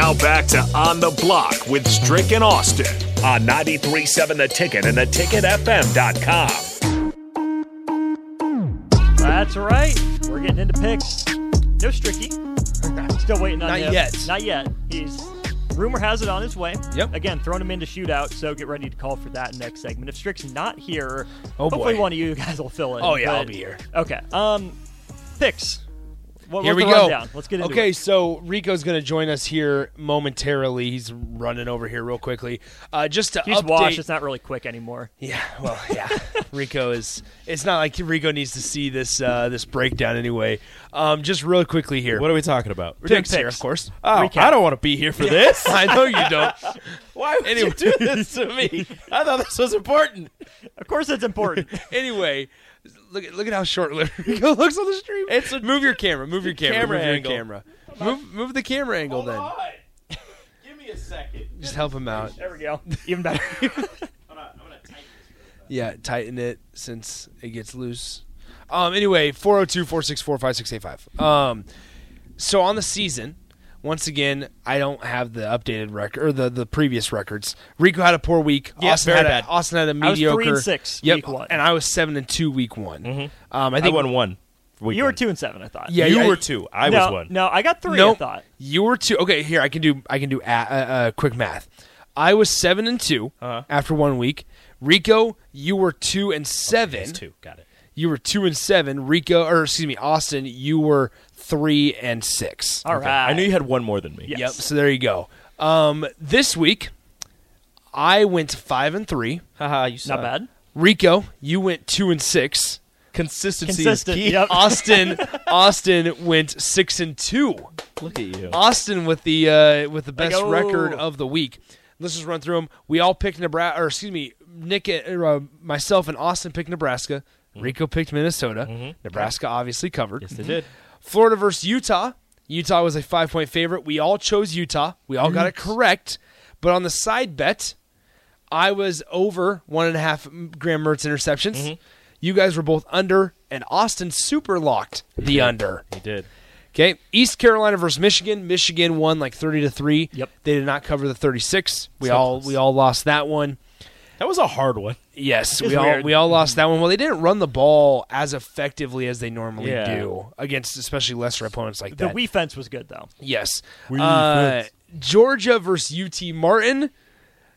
Now back to On the Block with Strick and Austin on 93.7 The Ticket and theticketfm.com. That's right. We're getting into picks. No Stricky. Still waiting on him. Not him. yet. Not yet. He's rumor has it on his way. Yep. Again, throwing him into shootout, so get ready to call for that next segment. If Strick's not here, Oh, hopefully boy. one of you guys will fill in. Oh, yeah, I'll be here. Okay. Um, picks. What, Here what's we the go. rundown? Let's get into okay, it. so Rico's going to join us here momentarily. He's running over here real quickly. Uh, just to He's update. washed. It's not really quick anymore. Yeah, well, yeah. Rico is. It's not like Rico needs to see this uh, this breakdown anyway. Um, just real quickly here. What are we talking about? We're doing picks here, of course. Oh, Recap. I don't want to be here for this. I know you don't. Why would Anyway. you do this to me? I thought this was important. Of course, it's important. anyway, look at look at how short Rico looks on the stream. It's a- move your camera. Move your camera. Camera move your angle. camera. Move move the camera angle then. Give me a second. Just help him out. there we go. Even better. Yeah, tighten it since it gets loose. Um, anyway, 402 464 5685. Um, so on the season, once again, I don't have the updated record or the, the previous records. Rico had a poor week. Yeah, Austin very had a, bad. Austin had a I was three mediocre. and six Yep, week one. and I was seven and two week one. Um, I I think won one. Week you were two and seven. I thought. Yeah, you yeah, were two. I no, was one. No, I got three. I thought. You were two. Okay, here I can do. I can do a, uh, uh, quick math. I was seven and 2 Uh-huh. after one week. Rico, you were two and seven. It's two. Got it. You were two and seven. Rico, or excuse me, Austin, you were three and six. All right. I knew you had one more than me. Yes. Yep. So there you go. Um, this week, I went five and three. Haha, you suck. Not bad. Rico, you went two and six. Consistency Consistent. is key. Yep. Austin, Austin went six and two. Look at you. Austin with the uh, with the best go. record of the week. Let's just run through them. We all picked Nebraska, or excuse me, Nick, uh, myself, and Austin picked Nebraska. Mm-hmm. Rico picked Minnesota. Mm-hmm. Nebraska obviously covered. Yes, they did. Mm-hmm. Florida versus Utah. Utah was a five point favorite. We all chose Utah. We all got it correct. But on the side bet, I was over one and a half Graham Mertz interceptions. You guys were both under, and Austin super locked the under. He did. Okay, East Carolina versus Michigan. Michigan won like thirty to three. Yep. They did not cover the thirty six. We So all close. we all lost that one. That was a hard one. Yes, we all weird. we all lost that one. Well, they didn't run the ball as effectively as they normally Yeah. do against especially lesser opponents like The that. Wii fence was good though. yes. We Uh. Georgia versus UT Martin.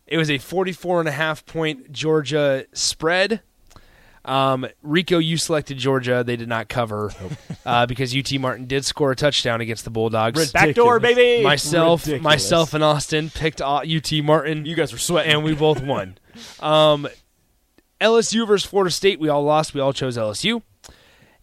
It was a 44 and a half point Georgia spread. Um, Rico, you selected Georgia. They did not cover uh, because UT Martin did score a touchdown against the Bulldogs. Backdoor baby. myself, Ridiculous. myself, and Austin picked uh, UT Martin. You guys were sweating. and we both won. Um, LSU versus Florida State, we all lost. We all chose LSU.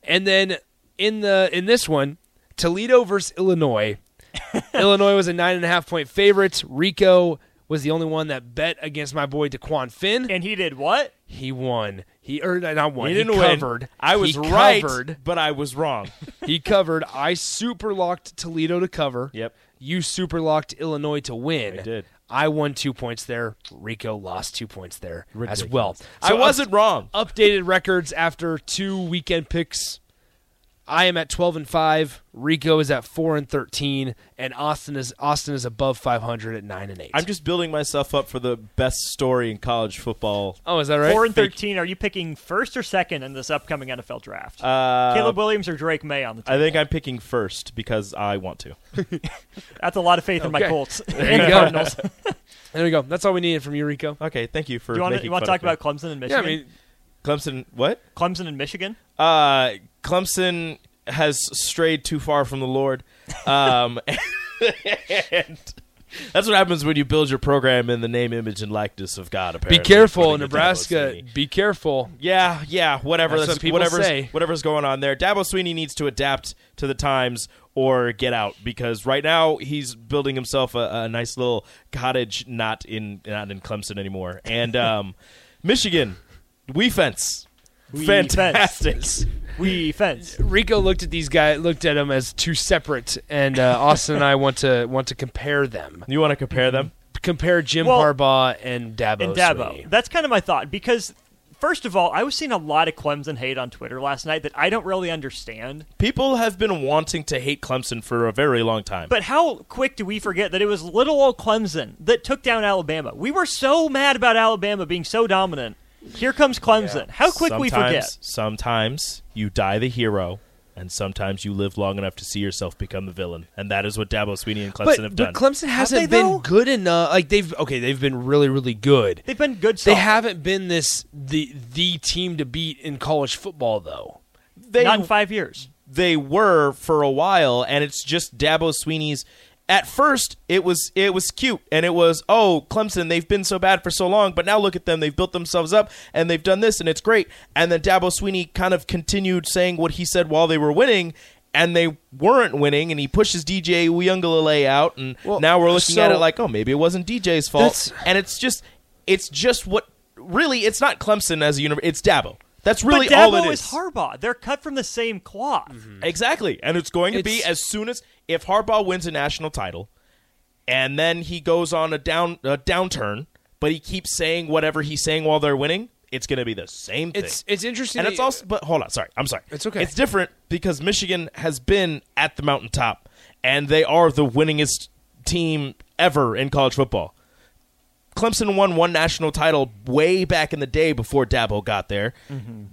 And then in the in this one, Toledo versus Illinois. Illinois was a nine and a half point favorite. Rico was the only one that bet against my boy Dequan Finn. and he did what? He won. He or not won. He didn't covered. win. I was He right, Covered. but I was wrong. He covered. I super locked Toledo to cover. Yep. You super locked Illinois to win. I did. I won two points there. Rico lost two points there as well. I wasn't wrong. updated records after two weekend picks. I am at 12 and 5. Rico is at 4 and 13 and Austin is Austin is above 500 at 9 and 8. I'm just building myself up for the best story in college football. Oh, is that right? Four and thirteen. Are you picking first or second in this upcoming NFL draft? Uh, Caleb Williams or Drake Maye on the team? I think I'm picking first because I want to. That's a lot of faith in my Okay. Colts you and go. Cardinals. There we go. That's all we needed from you, Rico. Okay, thank you for you want to you want to talk about Clemson and Yeah, Michigan? I mean, Clemson? What? Clemson and Michigan. Uh, Clemson has strayed too far from the Lord. Um, and that's what happens when you build your program in the name, image, and likeness of God. Apparently, be careful, according to Dabo Nebraska. Be careful. Yeah, yeah, whatever. That's That's, what people whatever's, say. Whatever's going on there. Dabo Swinney needs to adapt to the times or get out because right now he's building himself a, a nice little cottage, not in not in Clemson anymore. And um, Michigan, we fence, We fantastic. We fence. Rico looked at these guys, looked at them as two separate, and uh, Austin and I want to want to compare them. You want to compare them? Compare Jim Well, Harbaugh and Dabo. and Dabo. Swinney. That's kind of my thought because, first of all, I was seeing a lot of Clemson hate on Twitter last night that I don't really understand. People have been wanting to hate Clemson for a very long time. But how quick do we forget that it was little old Clemson that took down Alabama? We were so mad about Alabama being so dominant. Here comes Clemson. How quick we forget. Sometimes you die the hero, and sometimes you live long enough to see yourself become the villain, and that is what Dabo Swinney and Clemson but, have but done. Clemson hasn't they, been though? good enough. Like they've okay, they've been really really good. They've been good. They haven't been this the the team to beat in college football though. they not in five years. they were for a while, and it's just Dabo Swinney's. At first, it was it was cute, and it was oh Clemson, they've been so bad for so long, but now look at them, they've built themselves up, and they've done this, and it's great. And then Dabo Swinney kind of continued saying what he said while they were winning, and they weren't winning, and he pushes DJ Uiagalelei out, and Well, now we're looking so- at it like oh maybe it wasn't DJ's fault, and it's just it's just what really it's not Clemson as a universe, it's Dabo. That's really but all Dabo it is Harbaugh. They're cut from the same cloth. Mm-hmm. Exactly. And it's going to be as soon as if Harbaugh wins a national title and then he goes on a down a downturn, but he keeps saying whatever he's saying while they're winning, it's going to be the same thing. It's it's interesting. and it's also but hold on, sorry. I'm sorry. It's okay. It's different because Michigan has been at the mountaintop and they are the winningest team ever in college football. Clemson won one national title way back in the day before Dabo got there.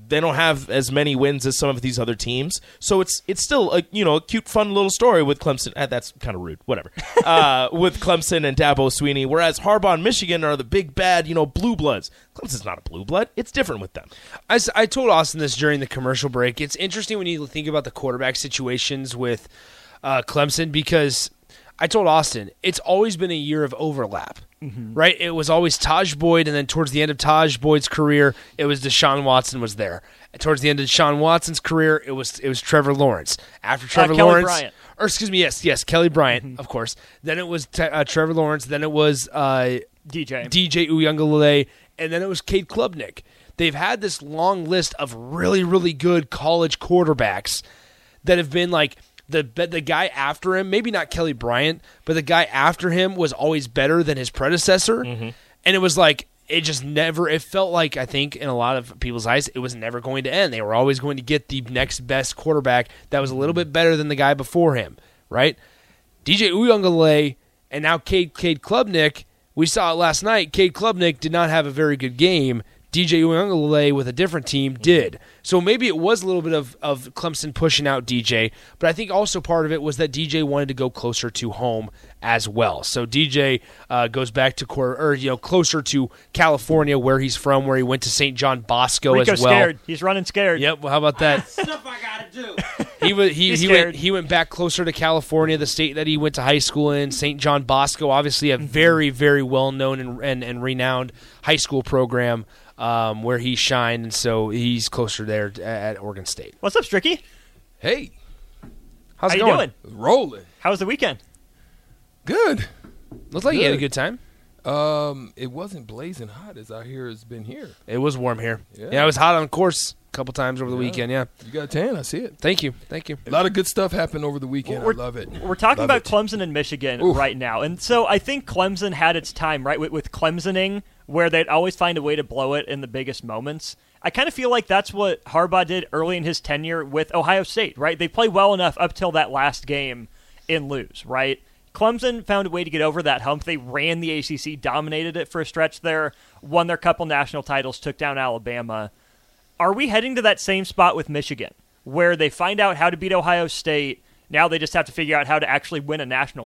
They don't have as many wins as some of these other teams, so it's it's still a you know a cute, fun little story with Clemson. Eh, that's kind of rude, whatever. uh, with Clemson and Dabo Swinney, whereas Harbaugh and Michigan are the big bad you know blue bloods. Clemson's not a blue blood; it's different with them. I, I told Austin this during the commercial break. It's interesting when you think about the quarterback situations with uh, Clemson because I told Austin it's always been a year of overlap, right? It was always Tajh Boyd, and then towards the end of Tajh Boyd's career, it was Deshaun Watson was there. And towards the end of Deshaun Watson's career, it was it was Trevor Lawrence. After Trevor Kelly Lawrence, Bryant. or excuse me, yes, yes, Kelly Bryant, of course. Then it was uh, Trevor Lawrence. Then it was. Uh, DJ. DJ Uiagalelei, and then it was Cade Klubnik. They've had this long list of really, really good college quarterbacks that have been like the the guy after him, maybe not Kelly Bryant, but the guy after him was always better than his predecessor, mm-hmm. and it was like it just never. It felt like I think in a lot of people's eyes, it was never going to end. They were always going to get the next best quarterback that was a little bit better than the guy before him, right? DJ Uiagalelei and now Cade Cade Klubnik. We saw it last night. Cade Klubnik did not have a very good game. DJ Uiagalelei with a different team did. So maybe it was a little bit of, of Clemson pushing out DJ, but I think also part of it was that DJ wanted to go closer to home as well. So DJ uh, goes back to cor- or you know closer to California where he's from, where he went to St. John Bosco Rico as well. scared. He's running scared. Yep. Well, how about that? Stuff I gotta do. He was he, he went he went back closer to California, the state that he went to high school in, St. John Bosco, obviously Mm-hmm. a very very well known and, and and renowned high school program um, where he shined, and so he's closer there at Oregon State. What's up, Stricky? Hey, How's How it you going? doing? rolling. How was the weekend? Good. Looks like you had a Good. good time. Um, it wasn't blazing hot as I hear it's been here. It was warm here. Yeah, Yeah. it was hot on course a couple times over the Yeah. weekend. Yeah, You got tan. I see it. thank you, thank you. A lot of good stuff happened over the weekend. We're- I love it. We're talking Love about it. Clemson and Michigan Oof. right now, and so I think Clemson had its time right with, with Clemsoning, where they'd always find a way to blow it in the biggest moments. I kind of feel like that's what Harbaugh did early in his tenure with Ohio State, right? They play well enough up till that last game and lose, right? Clemson found a way to get over that hump. They ran the ACC, dominated it for a stretch there, won their couple national titles, took down Alabama. Are we heading to that same spot with Michigan, where they find out how to beat Ohio State? Now they just have to figure out how to actually win a national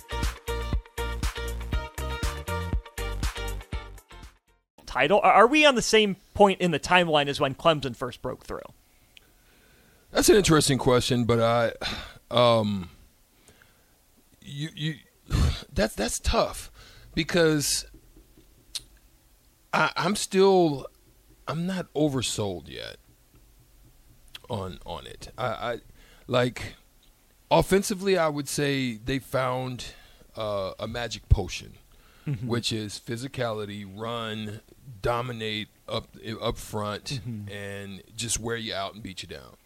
Title. Are we on the same point in the timeline as when Clemson first broke through? That's an interesting question, but I, um, you you, that's that's tough because I, I'm still, I'm not oversold yet on on it. I, I like offensively, I would say they found uh, a magic potion, Mm-hmm. which is physicality, run, dominate up up front, mm-hmm. and just wear you out and beat you down.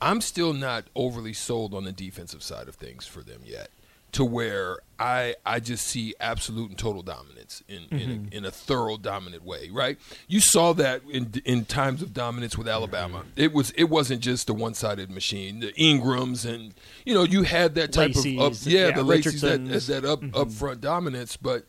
I'm still not overly sold on the defensive side of things for them yet. To where I I just see absolute and total dominance in in, a, mm-hmm. in a thorough dominant way, right? You saw that in in times of dominance with Alabama. It was it wasn't just a one sided machine. The Ingrams and you know you had that type of up, yeah, yeah, the Lacy's that that up up front dominance, but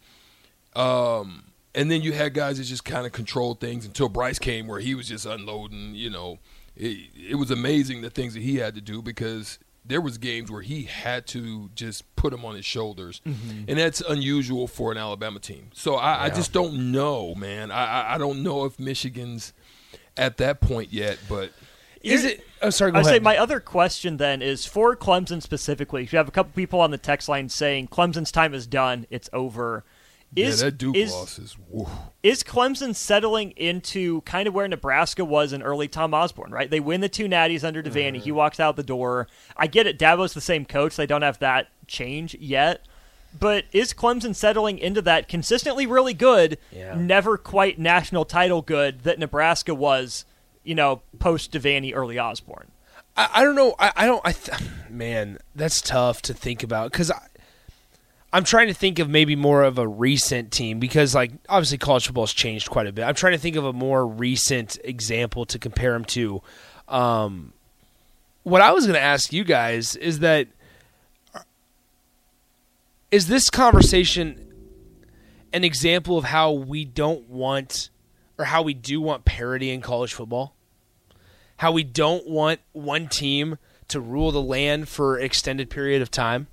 um, and then you had guys that just kind of controlled things until Bryce came, where he was just unloading. You know, it, it was amazing the things that he had to do because there was games where he had to just put him on his shoulders, and that's unusual for an Alabama team. So I, I just don't know, man. I, I I don't know if Michigan's at that point yet, but Is it? Oh, sorry. Go I would say my other question then is for Clemson specifically. If you have a couple people on the text line saying Clemson's time is done, it's over. Is, yeah, that Duke is, loss is. woo. is Clemson settling into kind of where Nebraska was in early Tom Osborne, right? They win the two natties under Devaney. Mm-hmm. He walks out the door. I get it. Dabo's the same coach. They don't have that change yet. But is Clemson settling into that consistently really good, Yeah. never quite national title good that Nebraska was, you know, post Devaney, early Osborne? I, I don't know. I, I don't. I th- man, that's tough to think about because I'm trying to think of maybe more of a recent team because, like, obviously college football has changed quite a bit. I'm trying to think of a more recent example to compare them to. Um, what I was going to ask you guys is that is this conversation an example of how we don't want or how we do want parity in college football? how we don't want one team to rule the land for extended period of time.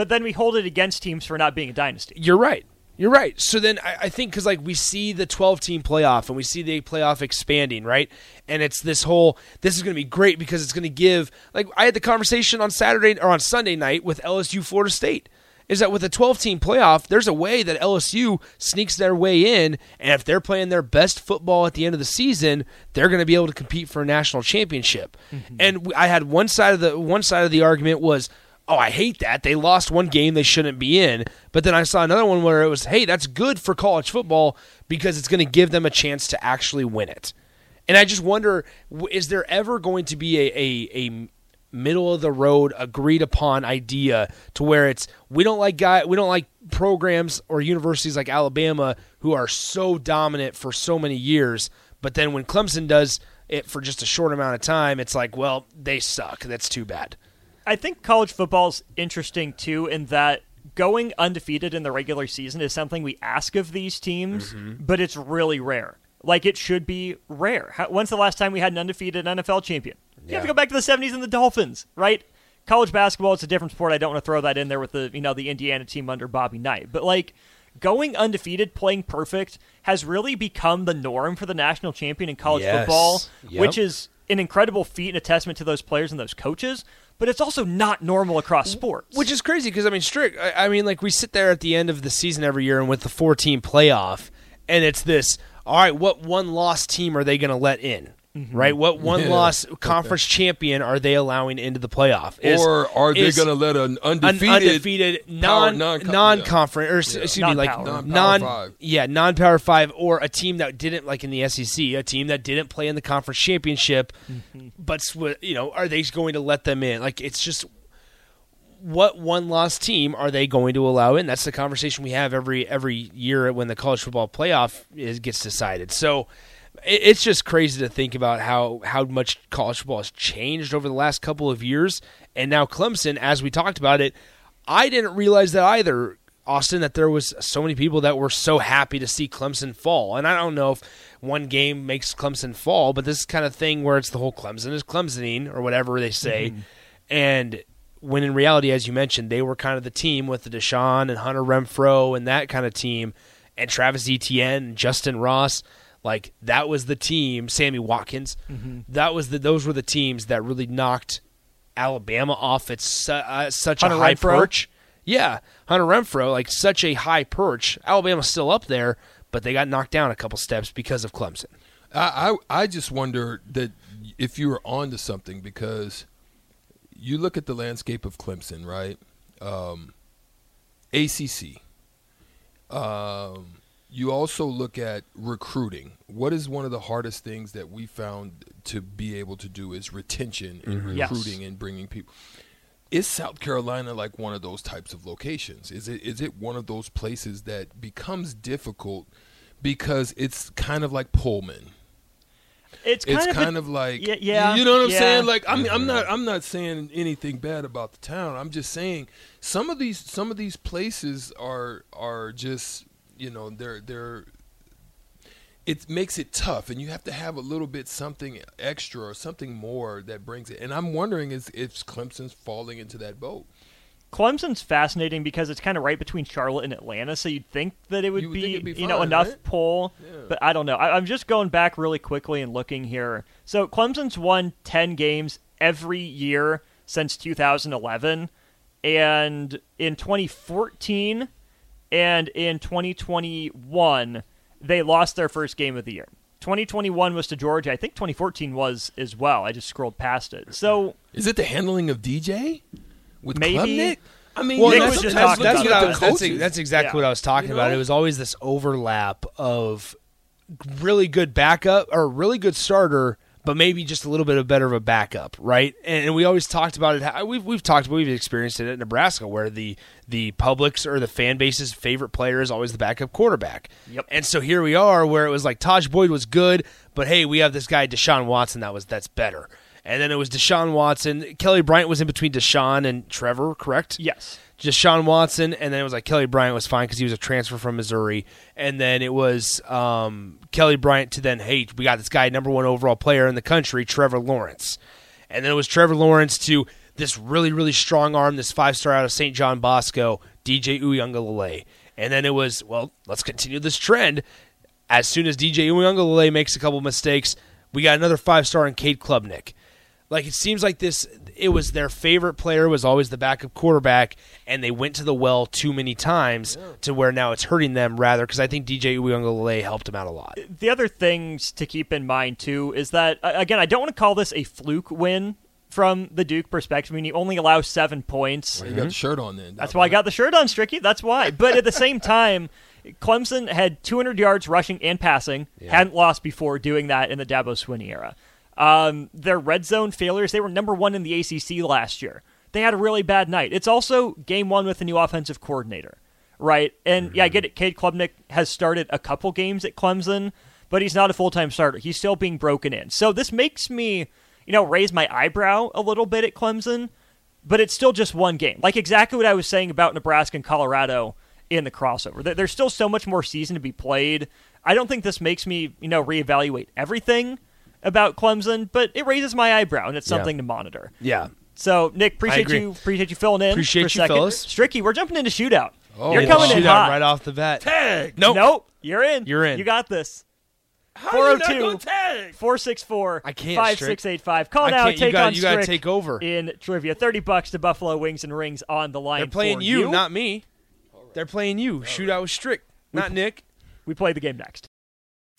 But then we hold it against teams for not being a dynasty. You're right. You're right. So then I, I think because like we see the 12 team playoff and we see the playoff expanding, right? And it's this whole this is going to be great because it's going to give like I had the conversation on Saturday or on Sunday night with LSU Florida State. Is that with a 12 team playoff, there's a way that LSU sneaks their way in, and if they're playing their best football at the end of the season, they're going to be able to compete for a national championship. Mm-hmm. And I had one side of the one side of the argument was, oh, I hate that. They lost one game they shouldn't be in. But then I saw another one where it was, hey, that's good for college football because it's going to give them a chance to actually win it. And I just wonder, is there ever going to be a, a, a middle of the road, agreed upon idea to where it's we don't like guy we don't like programs or universities like Alabama who are so dominant for so many years, but then when Clemson does it for just a short amount of time, it's like, well, they suck. That's too bad. I think college football's interesting too in that going undefeated in the regular season is something we ask of these teams, mm-hmm. but it's really rare. Like it should be rare. How, when's the last time we had an undefeated NFL champion? You have to go back to the 70s and the Dolphins, right? college basketball it's a different sport. I don't want to throw that in there with the you know the Indiana team under Bobby Knight, but like going undefeated, playing perfect has really become the norm for the national champion in college Yes. football, Yep. which is an incredible feat and a testament to those players and those coaches. But it's also not normal across sports. Which is crazy because I mean, strict. I, I mean, like we sit there at the end of the season every year and with the four team playoff, and it's this. All right, what one loss team are they going to let in? Mm-hmm. Right, what one Yeah. loss conference champion are they allowing into the playoff? Is- or are they going to let an an undefeated, undefeated non non-con- non conference or s- excuse me like Non-power. Non-power five. yeah non power five or a team that didn't like in the SEC a team that didn't play in the conference championship, Mm-hmm. but you know are they going to let them in? Like it's just what one loss team are they going to allow in? That's the conversation we have every every year when the college football playoff is gets decided. So it, it's just crazy to think about how how much college football has changed over the last couple of years. And now Clemson, as we talked about it, I didn't realize that either. Austin, that there was so many people that were so happy to see Clemson fall, and I don't know if one game makes Clemson fall, but this kind of thing where it's the whole Clemson is Clemsoning or whatever they say, mm-hmm. and when in reality, as you mentioned, they were kind of the team with the Deshaun and Hunter Renfrow and that kind of team, and Travis Etienne and Justin Ross. Like that was the team. Sammy Watkins. That was the. Those were the teams that really knocked Alabama off its uh, such Hunter a high Renfrow? perch. Yeah, Hunter Renfrow, like such a high perch. Alabama's still up there, but they got knocked down a couple steps because of Clemson. I, I I just wonder that if you were on to something because you look at the landscape of Clemson, right? Um, ACC. Um, you also look at recruiting. What is one of the hardest things that we found to be able to do is retention and mm-hmm. Yes. recruiting and bringing people. Is South Carolina like one of those types of locations? Is it is it one of those places that becomes difficult because it's kind of like Pullman? it's kind it's of kind a- of like yeah, yeah, you know what I'm yeah. saying. Like I'm I'm not mm-hmm. I'm not saying anything bad about the town. I'm just saying some of these some of these places are are just you know they're they're it makes it tough and you have to have a little bit something extra or something more that brings it and i'm wondering is if clemson's falling into that boat Clemson's fascinating because it's kind of right between Charlotte and Atlanta, so you'd think that it would You would be, it'd be you know, enough right? pull, Yeah. but I don't know. I, I'm just going back really quickly and looking here. So Clemson's won 10 games every year since 2011, and in 2014 and in 2021, they lost their first game of the year. 2021 was to Georgia. I think 2014 was as well. I just scrolled past it. So is it the handling of dj with Maybe. Klubnik? i mean Well, you know, Nick was just talking that's, looking what at I was, that's, that's exactly Yeah. what I was talking You about. It was always this overlap of really good backup or really good starter, but maybe just a little bit of better of a backup, right? And, and we always talked about it. how- We've we've talked, about we've experienced it at Nebraska, where the the public's or the fan base's favorite player is always the backup quarterback. Yep. And so here we are, where it was like Tajh Boyd was good, but hey, we have this guy Deshaun Watson that was that's better. And then it was Deshaun Watson. Kelly Bryant was in between Deshaun and Trevor, correct? yes, Deshaun Watson, and then it was like Kelly Bryant was fine because he was a transfer from Missouri, and then it was um, Kelly Bryant to then hey we got this guy number one overall player in the country Trevor Lawrence, and then it was Trevor Lawrence to this really really strong arm this five star out of St. John Bosco DJ Uiagalelei, and then it was well let's continue this trend. As soon as DJ Uiagalelei makes a couple mistakes, we got another five star in Cade Klubnik. Like it seems like this it was their favorite player was always the backup quarterback and they went to the well too many times to where now it's hurting them rather because I think DJ Uiagalelei helped him out a lot. the other things to keep in mind too is that uh, again, I don't want to call this a fluke win from the Duke perspective. I mean, you only allow seven points. you got the shirt on then That's why I got the shirt on, Stricky. That's why. But at the same time, Clemson had 200 yards rushing and passing. Hadn't lost before doing that in the Dabo Swinney era. Um, their red zone failures, they were number one in the ACC last year. They had a really bad night. It's also game one with a new offensive coordinator, right? And yeah, I get it. Cade Klubnik has started a couple games at Clemson, but he's not a full time starter. He's still being broken in. So this makes me, you know, raise my eyebrow a little bit at Clemson but it's still just one game. Like exactly what I was saying about Nebraska and Colorado in the crossover. There's still so much more season to be played. I don't think this makes me, you know, reevaluate everything about Clemson, but it raises my eyebrow and it's Yeah. something to monitor. Yeah. So Nick, appreciate you appreciate you filling in. Appreciate for a you, second. fellas. Stricky, we're jumping into shootout. Oh, You're yeah. coming in Shootout hot. right off the bat. Tag. Nope. Nope, you're in. You're in. You got this. How 402 tag? 464 I can't, 5685. Call now. can't. You Take gotta- on you gotta take over. in trivia. 30 bucks to Buffalo Wings and Rings on the line. They're playing for you, not me. They're playing you. Shootout was strict, not Nick. We play the game next.